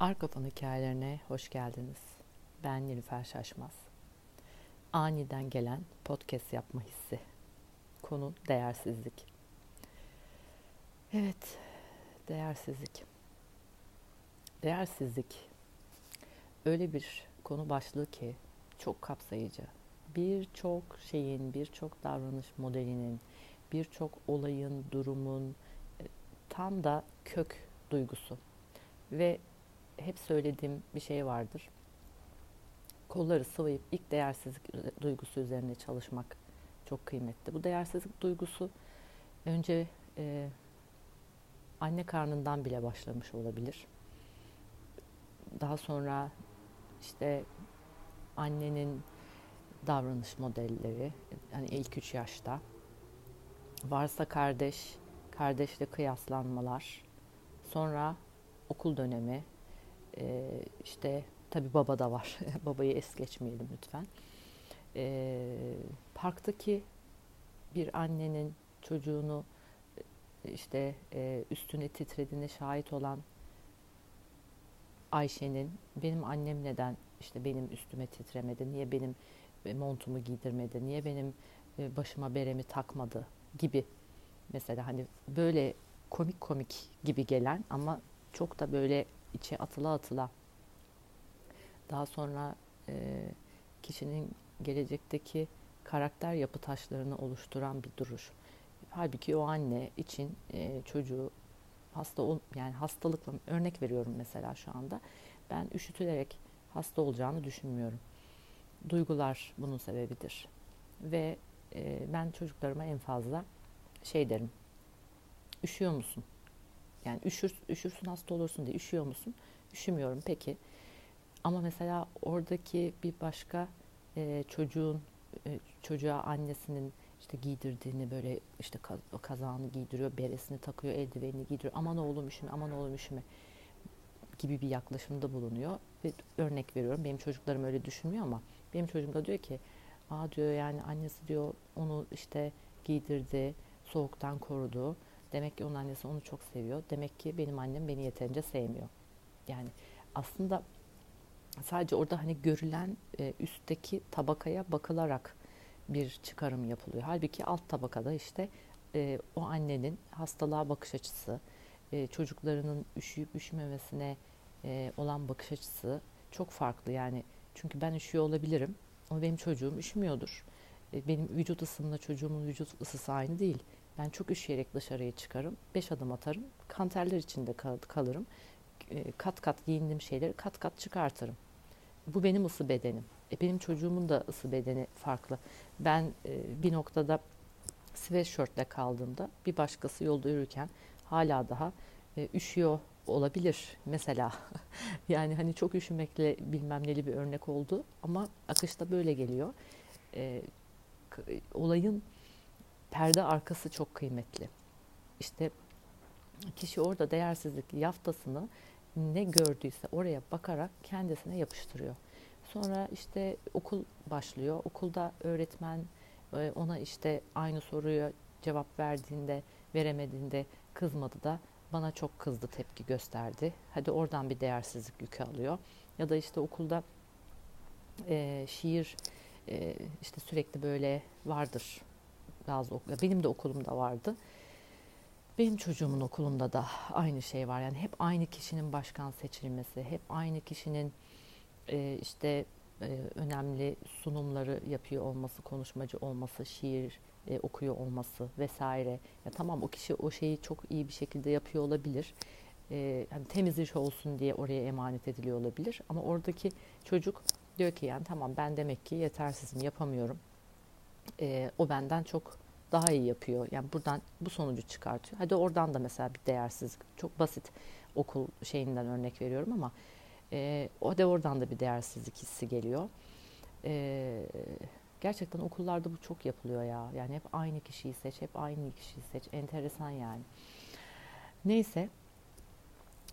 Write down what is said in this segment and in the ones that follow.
Arka hikayelerine hoş geldiniz. Ben Nilüfer Şaşmaz. Aniden gelen podcast yapma hissi. Konu değersizlik. Evet, değersizlik. Değersizlik öyle bir konu başlığı ki çok kapsayıcı. Birçok şeyin, birçok davranış modelinin, birçok olayın, durumun e, tam da kök duygusu. Ve hep söylediğim bir şey vardır. Kolları sıvayıp ilk değersizlik duygusu üzerine çalışmak çok kıymetli. Bu değersizlik duygusu önce e, anne karnından bile başlamış olabilir. Daha sonra işte annenin davranış modelleri yani ilk üç yaşta varsa kardeş kardeşle kıyaslanmalar sonra okul dönemi e, işte tabi baba da var. Babayı es geçmeyelim lütfen. E, parktaki bir annenin çocuğunu işte e, üstüne titrediğine şahit olan Ayşe'nin benim annem neden işte benim üstüme titremedi, niye benim montumu giydirmedi, niye benim e, başıma beremi takmadı gibi mesela hani böyle komik komik gibi gelen ama çok da böyle içe atıla atıla daha sonra e, kişinin gelecekteki karakter yapı taşlarını oluşturan bir duruş. Halbuki o anne için e, çocuğu hasta ol, yani hastalıkla örnek veriyorum mesela şu anda. Ben üşütülerek hasta olacağını düşünmüyorum. Duygular bunun sebebidir. Ve e, ben çocuklarıma en fazla şey derim. Üşüyor musun? Yani üşür, üşürsün hasta olursun diye üşüyor musun? Üşümüyorum peki. Ama mesela oradaki bir başka e, çocuğun e, çocuğa annesinin işte giydirdiğini böyle işte kazağını giydiriyor, beresini takıyor, eldivenini giydiriyor. Aman oğlum üşüme, aman oğlum üşüme gibi bir yaklaşımda bulunuyor. Ve örnek veriyorum benim çocuklarım öyle düşünmüyor ama benim çocuğum da diyor ki aa diyor yani annesi diyor onu işte giydirdi, soğuktan korudu. Demek ki onun annesi onu çok seviyor. Demek ki benim annem beni yeterince sevmiyor. Yani aslında sadece orada hani görülen e, üstteki tabakaya bakılarak bir çıkarım yapılıyor. Halbuki alt tabakada işte e, o annenin hastalığa bakış açısı, e, çocuklarının üşüyüp üşümemesine e, olan bakış açısı çok farklı. Yani çünkü ben üşüyor olabilirim ama benim çocuğum üşümüyordur. E, benim vücut ısımla çocuğumun vücut ısısı aynı değil. Ben çok üşüyerek dışarıya çıkarım. Beş adım atarım. Kanterler içinde kal- kalırım. E, kat kat giyindiğim şeyleri kat kat çıkartırım. Bu benim ısı bedenim. E, benim çocuğumun da ısı bedeni farklı. Ben e, bir noktada sweatshirtle kaldığımda bir başkası yolda yürürken hala daha e, üşüyor olabilir mesela. yani hani çok üşümekle bilmem neli bir örnek oldu ama akışta böyle geliyor. E, olayın perde arkası çok kıymetli. İşte kişi orada değersizlik yaftasını ne gördüyse oraya bakarak kendisine yapıştırıyor. Sonra işte okul başlıyor. Okulda öğretmen e, ona işte aynı soruyu cevap verdiğinde, veremediğinde kızmadı da bana çok kızdı, tepki gösterdi. Hadi oradan bir değersizlik yükü alıyor. Ya da işte okulda e, şiir e, işte sürekli böyle vardır bazı okul. Benim de okulumda vardı. Benim çocuğumun okulunda da aynı şey var. Yani hep aynı kişinin başkan seçilmesi, hep aynı kişinin e, işte e, önemli sunumları yapıyor olması, konuşmacı olması, şiir e, okuyor olması vesaire. Ya tamam o kişi o şeyi çok iyi bir şekilde yapıyor olabilir. E, hani temiz iş olsun diye oraya emanet ediliyor olabilir. Ama oradaki çocuk diyor ki yani tamam ben demek ki yetersizim, yapamıyorum. E, o benden çok daha iyi yapıyor. Yani buradan bu sonucu çıkartıyor. Hadi oradan da mesela bir değersizlik. Çok basit okul şeyinden örnek veriyorum ama e, o da oradan da bir değersizlik hissi geliyor. E, gerçekten okullarda bu çok yapılıyor ya. Yani hep aynı kişiyi seç, hep aynı kişiyi seç. Enteresan yani. Neyse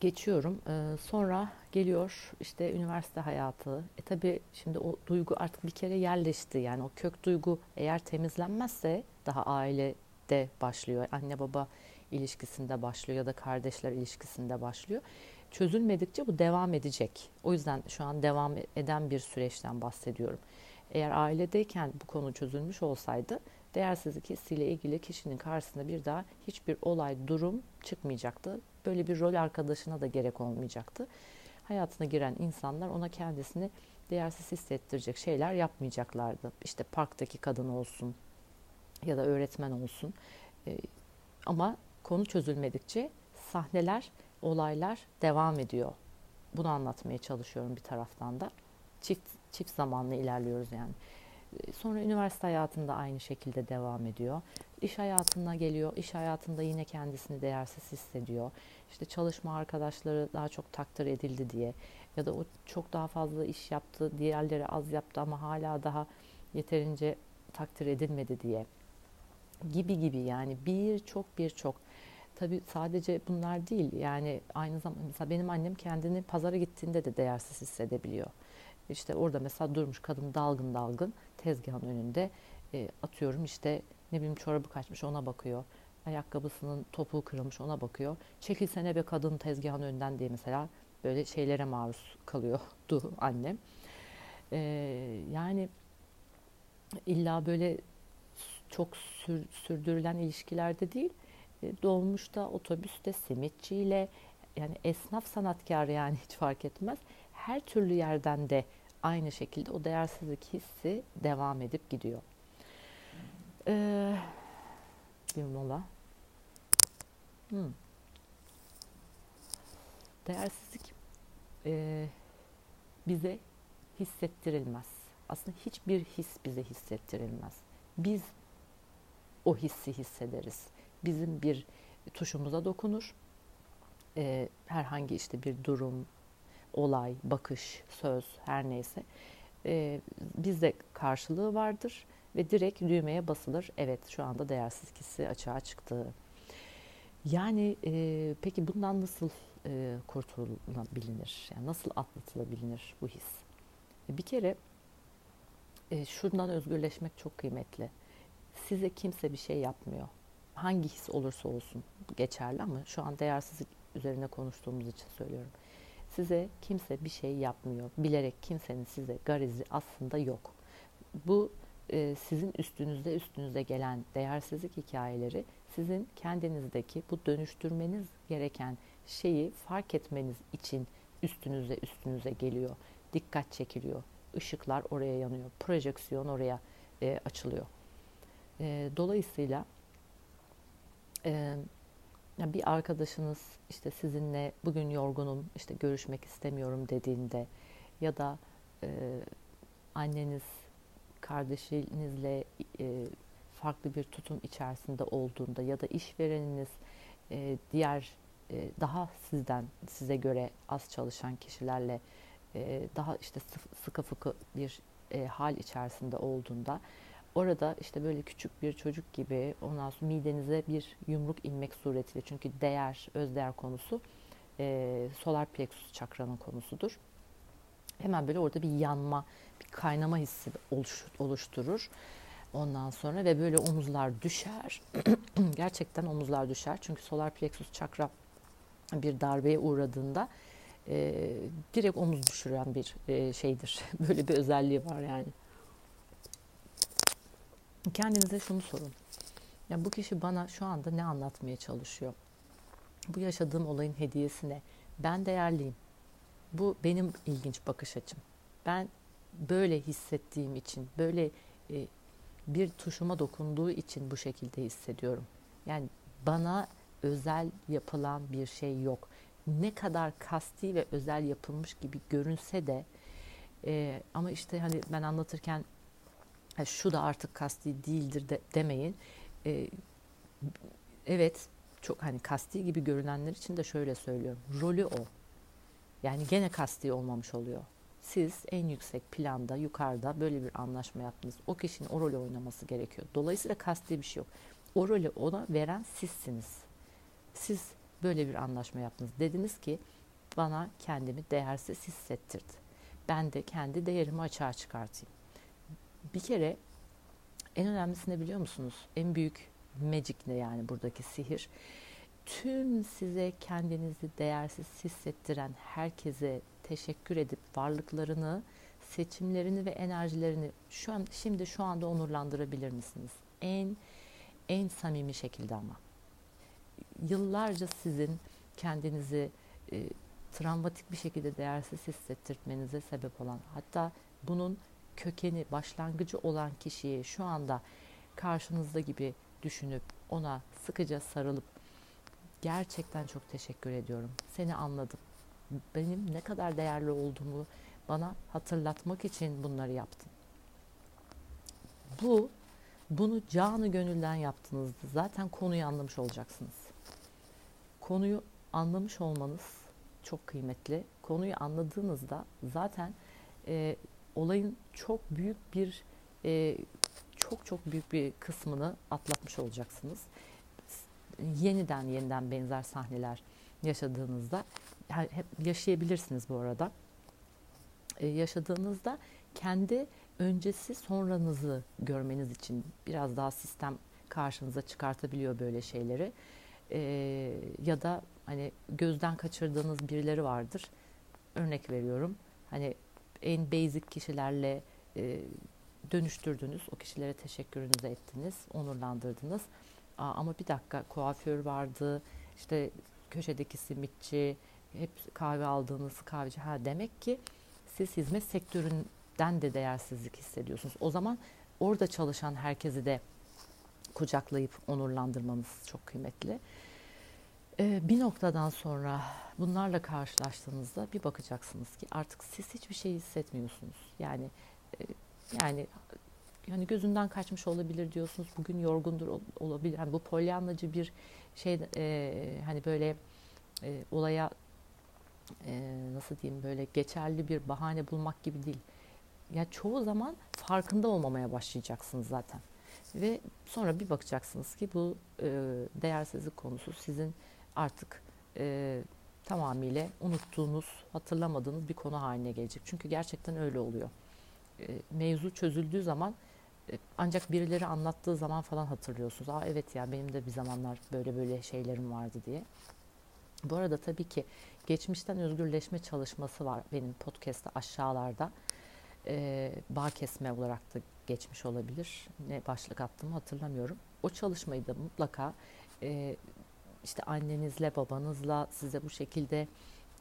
geçiyorum. Ee, sonra geliyor işte üniversite hayatı. E tabi şimdi o duygu artık bir kere yerleşti. Yani o kök duygu eğer temizlenmezse daha ailede başlıyor. Anne baba ilişkisinde başlıyor ya da kardeşler ilişkisinde başlıyor. çözülmedikçe bu devam edecek. O yüzden şu an devam eden bir süreçten bahsediyorum. Eğer ailedeyken bu konu çözülmüş olsaydı değersizlik hissiyle ilgili kişinin karşısında bir daha hiçbir olay, durum çıkmayacaktı. Böyle bir rol arkadaşına da gerek olmayacaktı. Hayatına giren insanlar ona kendisini değersiz hissettirecek şeyler yapmayacaklardı. İşte parktaki kadın olsun ya da öğretmen olsun. Ee, ama konu çözülmedikçe sahneler, olaylar devam ediyor. Bunu anlatmaya çalışıyorum bir taraftan da. Çift çift zamanlı ilerliyoruz yani. Sonra üniversite hayatında aynı şekilde devam ediyor. İş hayatına geliyor. İş hayatında yine kendisini değersiz hissediyor. İşte çalışma arkadaşları daha çok takdir edildi diye ya da o çok daha fazla iş yaptı, diğerleri az yaptı ama hala daha yeterince takdir edilmedi diye gibi gibi yani birçok birçok tabi sadece bunlar değil yani aynı zamanda mesela benim annem kendini pazara gittiğinde de değersiz hissedebiliyor. İşte orada mesela durmuş kadın dalgın dalgın tezgahın önünde e, atıyorum işte ne bileyim çorabı kaçmış ona bakıyor. Ayakkabısının topuğu kırılmış ona bakıyor. Çekilsene be kadın tezgahın önünden diye mesela böyle şeylere maruz kalıyordu annem. Ee, yani illa böyle çok sür, sürdürülen ilişkilerde değil, e, dolmuşta, otobüste, simitçiyle yani esnaf sanatkar yani hiç fark etmez. Her türlü yerden de aynı şekilde o değersizlik hissi devam edip gidiyor. Ee, bir mola. Hmm. Değersizlik e, bize hissettirilmez. Aslında hiçbir his bize hissettirilmez. Biz o hissi hissederiz. Bizim bir tuşumuza dokunur. E, herhangi işte bir durum, olay, bakış, söz her neyse e, bizde karşılığı vardır ve direkt düğmeye basılır. Evet şu anda değersiz hissi açığa çıktı. Yani e, peki bundan nasıl e, kurtulabilir? Yani nasıl atlatılabilir bu his? E, bir kere e, şundan özgürleşmek çok kıymetli. Size kimse bir şey yapmıyor. Hangi his olursa olsun geçerli ama şu an değersizlik üzerine konuştuğumuz için söylüyorum. Size kimse bir şey yapmıyor. Bilerek kimsenin size garizi aslında yok. Bu e, sizin üstünüzde üstünüze gelen değersizlik hikayeleri sizin kendinizdeki bu dönüştürmeniz gereken şeyi fark etmeniz için üstünüze üstünüze geliyor. Dikkat çekiliyor. Işıklar oraya yanıyor. Projeksiyon oraya e, açılıyor. E, dolayısıyla e, bir arkadaşınız işte sizinle bugün yorgunum işte görüşmek istemiyorum dediğinde ya da e, anneniz kardeşinizle e, farklı bir tutum içerisinde olduğunda ya da işvereniniz e, diğer e, daha sizden size göre az çalışan kişilerle e, daha işte sıkı fıkı bir e, hal içerisinde olduğunda orada işte böyle küçük bir çocuk gibi ondan sonra midenize bir yumruk inmek suretiyle çünkü değer, özdeğer konusu e, solar plexus çakranın konusudur. Hemen böyle orada bir yanma, bir kaynama hissi oluşturur. Ondan sonra ve böyle omuzlar düşer. Gerçekten omuzlar düşer. Çünkü solar plexus çakra bir darbeye uğradığında e, direkt omuz düşüren bir e, şeydir. Böyle bir özelliği var yani. Kendinize şunu sorun. Ya bu kişi bana şu anda ne anlatmaya çalışıyor? Bu yaşadığım olayın hediyesi ne? Ben değerliyim. Bu benim ilginç bakış açım. Ben böyle hissettiğim için, böyle e, bir tuşuma dokunduğu için bu şekilde hissediyorum. Yani bana özel yapılan bir şey yok. Ne kadar kasti ve özel yapılmış gibi görünse de e, ama işte hani ben anlatırken şu da artık kasti değildir de, demeyin. E, evet çok hani kasti gibi görünenler için de şöyle söylüyorum. Rolü o. Yani gene kasti olmamış oluyor. Siz en yüksek planda yukarıda böyle bir anlaşma yaptınız. O kişinin o rolü oynaması gerekiyor. Dolayısıyla kasti bir şey yok. O rolü ona veren sizsiniz. Siz böyle bir anlaşma yaptınız. Dediniz ki bana kendimi değersiz hissettirdi. Ben de kendi değerimi açığa çıkartayım. Bir kere en önemlisini biliyor musunuz? En büyük magic ne yani buradaki sihir? tüm size kendinizi değersiz hissettiren herkese teşekkür edip varlıklarını, seçimlerini ve enerjilerini şu an şimdi şu anda onurlandırabilir misiniz? En en samimi şekilde ama. Yıllarca sizin kendinizi e, travmatik bir şekilde değersiz hissettirmenize sebep olan hatta bunun kökeni, başlangıcı olan kişiyi şu anda karşınızda gibi düşünüp ona sıkıca sarılıp gerçekten çok teşekkür ediyorum. Seni anladım. Benim ne kadar değerli olduğumu bana hatırlatmak için bunları yaptın. Bu bunu canı gönülden yaptığınızda zaten konuyu anlamış olacaksınız. Konuyu anlamış olmanız çok kıymetli. Konuyu anladığınızda zaten e, olayın çok büyük bir e, çok çok büyük bir kısmını atlatmış olacaksınız. Yeniden yeniden benzer sahneler yaşadığınızda hep yaşayabilirsiniz bu arada. Ee, yaşadığınızda kendi öncesi sonranızı görmeniz için biraz daha sistem karşınıza çıkartabiliyor böyle şeyleri. Ee, ya da hani gözden kaçırdığınız birileri vardır. Örnek veriyorum. Hani en basic kişilerle e, dönüştürdünüz. O kişilere teşekkürünüzü ettiniz, onurlandırdınız. Aa, ama bir dakika kuaför vardı, işte köşedeki simitçi, hep kahve aldığınız kahveci. Ha demek ki siz hizmet sektöründen de değersizlik hissediyorsunuz. O zaman orada çalışan herkesi de kucaklayıp onurlandırmanız çok kıymetli. Ee, bir noktadan sonra bunlarla karşılaştığınızda bir bakacaksınız ki artık siz hiçbir şey hissetmiyorsunuz. Yani e, yani yani gözünden kaçmış olabilir diyorsunuz. Bugün yorgundur olabilir. Yani bu polyanlacı bir şey e, hani böyle e, olaya e, nasıl diyeyim böyle geçerli bir bahane bulmak gibi değil. Ya çoğu zaman farkında olmamaya başlayacaksınız zaten. Ve sonra bir bakacaksınız ki bu e, değersizlik konusu sizin artık e, tamamıyla unuttuğunuz, hatırlamadığınız bir konu haline gelecek. Çünkü gerçekten öyle oluyor. E, mevzu çözüldüğü zaman e, ancak birileri anlattığı zaman falan hatırlıyorsunuz. Aa evet ya benim de bir zamanlar böyle böyle şeylerim vardı diye. Bu arada tabii ki geçmişten özgürleşme çalışması var benim podcast'ta aşağılarda. E, bağ kesme olarak da geçmiş olabilir. Ne başlık attığımı hatırlamıyorum. O çalışmayı da mutlaka e, işte annenizle, babanızla size bu şekilde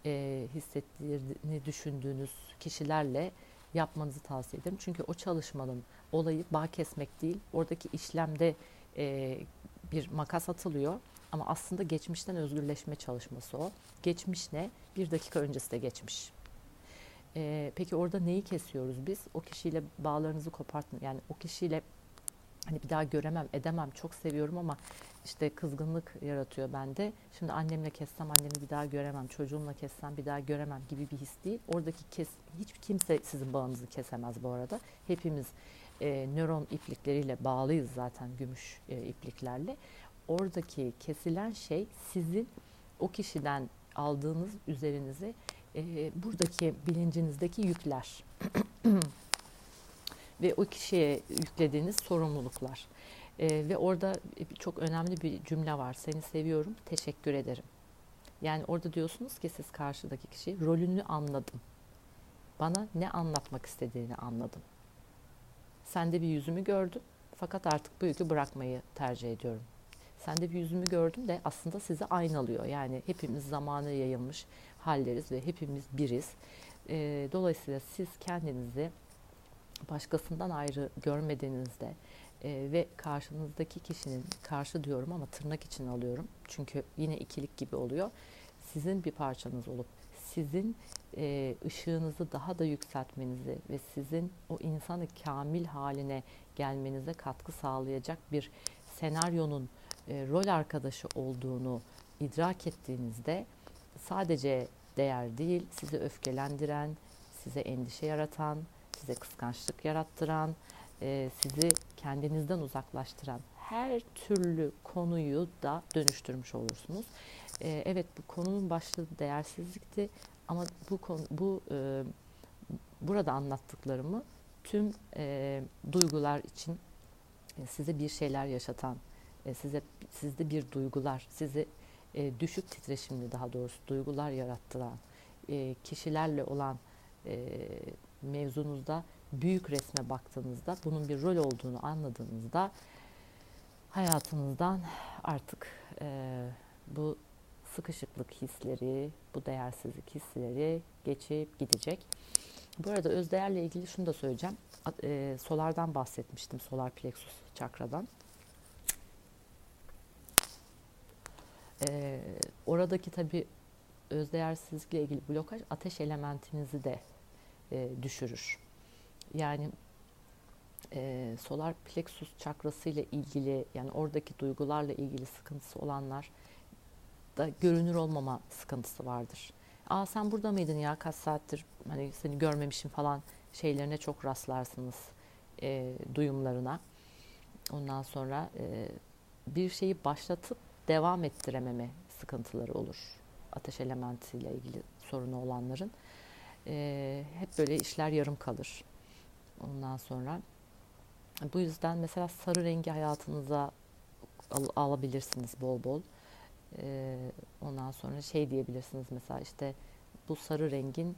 e, hissettiğini düşündüğünüz kişilerle yapmanızı tavsiye ederim. Çünkü o çalışmanın olayı bağ kesmek değil, oradaki işlemde e, bir makas atılıyor. Ama aslında geçmişten özgürleşme çalışması o. Geçmiş ne? Bir dakika öncesi de geçmiş. Ee, peki orada neyi kesiyoruz biz? O kişiyle bağlarınızı kopartın. Yani o kişiyle hani bir daha göremem, edemem, çok seviyorum ama işte kızgınlık yaratıyor bende. Şimdi annemle kessem annemi bir daha göremem, çocuğumla kessem bir daha göremem gibi bir his değil. Oradaki kes, hiç kimse sizin bağınızı kesemez bu arada. Hepimiz e, nöron iplikleriyle bağlıyız zaten gümüş e, ipliklerle. Oradaki kesilen şey sizin o kişiden aldığınız üzerinize e, buradaki bilincinizdeki yükler ve o kişiye yüklediğiniz sorumluluklar. E, ve orada çok önemli bir cümle var. Seni seviyorum, teşekkür ederim. Yani orada diyorsunuz ki siz karşıdaki kişi rolünü anladım. Bana ne anlatmak istediğini anladım. Sen de bir yüzümü gördün fakat artık bu yükü bırakmayı tercih ediyorum. Sen de bir yüzümü gördün de aslında sizi aynalıyor. Yani hepimiz zamanı yayılmış halleriz ve hepimiz biriz. E, dolayısıyla siz kendinizi başkasından ayrı görmediğinizde e, ve karşınızdaki kişinin karşı diyorum ama tırnak için alıyorum. Çünkü yine ikilik gibi oluyor. Sizin bir parçanız olup sizin e, ışığınızı daha da yükseltmenizi ve sizin o insanı kamil haline gelmenize katkı sağlayacak bir senaryonun e, rol arkadaşı olduğunu idrak ettiğinizde sadece değer değil, sizi öfkelendiren, size endişe yaratan, size kıskançlık yarattıran, e, sizi kendinizden uzaklaştıran her türlü konuyu da dönüştürmüş olursunuz. E, evet bu konunun başlığı değersizlikti ama bu konu bu e, burada anlattıklarımı tüm duygular için e, size bir şeyler yaşatan, e, size sizde bir duygular, sizi düşük titreşimli daha doğrusu duygular yarattıran kişilerle olan mevzunuzda büyük resme baktığınızda bunun bir rol olduğunu anladığınızda hayatınızdan artık e, bu sıkışıklık hisleri, bu değersizlik hisleri geçip gidecek. Bu arada özdeğerle ilgili şunu da söyleyeceğim. E, solardan bahsetmiştim, solar plexus çakradan. E, oradaki tabi özdeğersizlikle ilgili blokaj ateş elementinizi de e, düşürür. Yani e, solar plexus çakrası ile ilgili yani oradaki duygularla ilgili sıkıntısı olanlar da görünür olmama sıkıntısı vardır. Aa sen burada mıydın ya kaç saattir hani seni görmemişim falan şeylerine çok rastlarsınız e, duyumlarına. Ondan sonra e, bir şeyi başlatıp devam ettirememe sıkıntıları olur. Ateş elementiyle ilgili sorunu olanların. E, hep böyle işler yarım kalır. Ondan sonra bu yüzden mesela sarı rengi hayatınıza al, alabilirsiniz bol bol. E, ondan sonra şey diyebilirsiniz mesela işte bu sarı rengin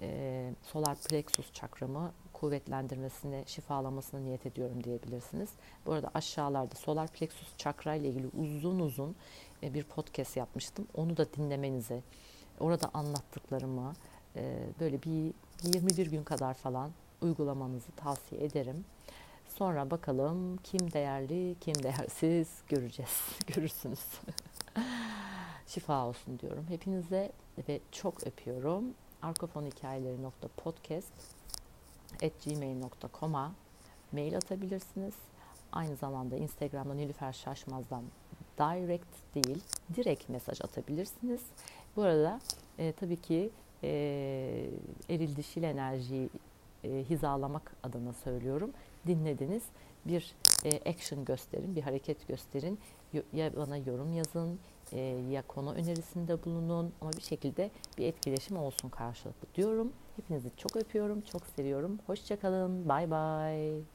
e, solar plexus çakramı kuvvetlendirmesini, şifalamasını niyet ediyorum diyebilirsiniz. Bu arada aşağılarda solar plexus çakra ile ilgili uzun uzun e, bir podcast yapmıştım. Onu da dinlemenizi, orada anlattıklarımı e, böyle bir 21 gün kadar falan uygulamanızı tavsiye ederim. Sonra bakalım kim değerli, kim değersiz göreceğiz, görürsünüz. Şifa olsun diyorum hepinize ve çok öpüyorum. arkafonhikayeleri.podcast at gmail.com'a mail atabilirsiniz. Aynı zamanda Instagram'da Nilüfer Şaşmaz'dan direct değil, direkt mesaj atabilirsiniz. Bu arada e, tabii ki e, eril dişil enerjiyi e, hizalamak adına söylüyorum. Dinlediniz. Bir e, action gösterin, bir hareket gösterin. Ya bana yorum yazın, e, ya konu önerisinde bulunun ama bir şekilde bir etkileşim olsun karşılıklı diyorum. Hepinizi çok öpüyorum, çok seviyorum. Hoşçakalın, bay bay.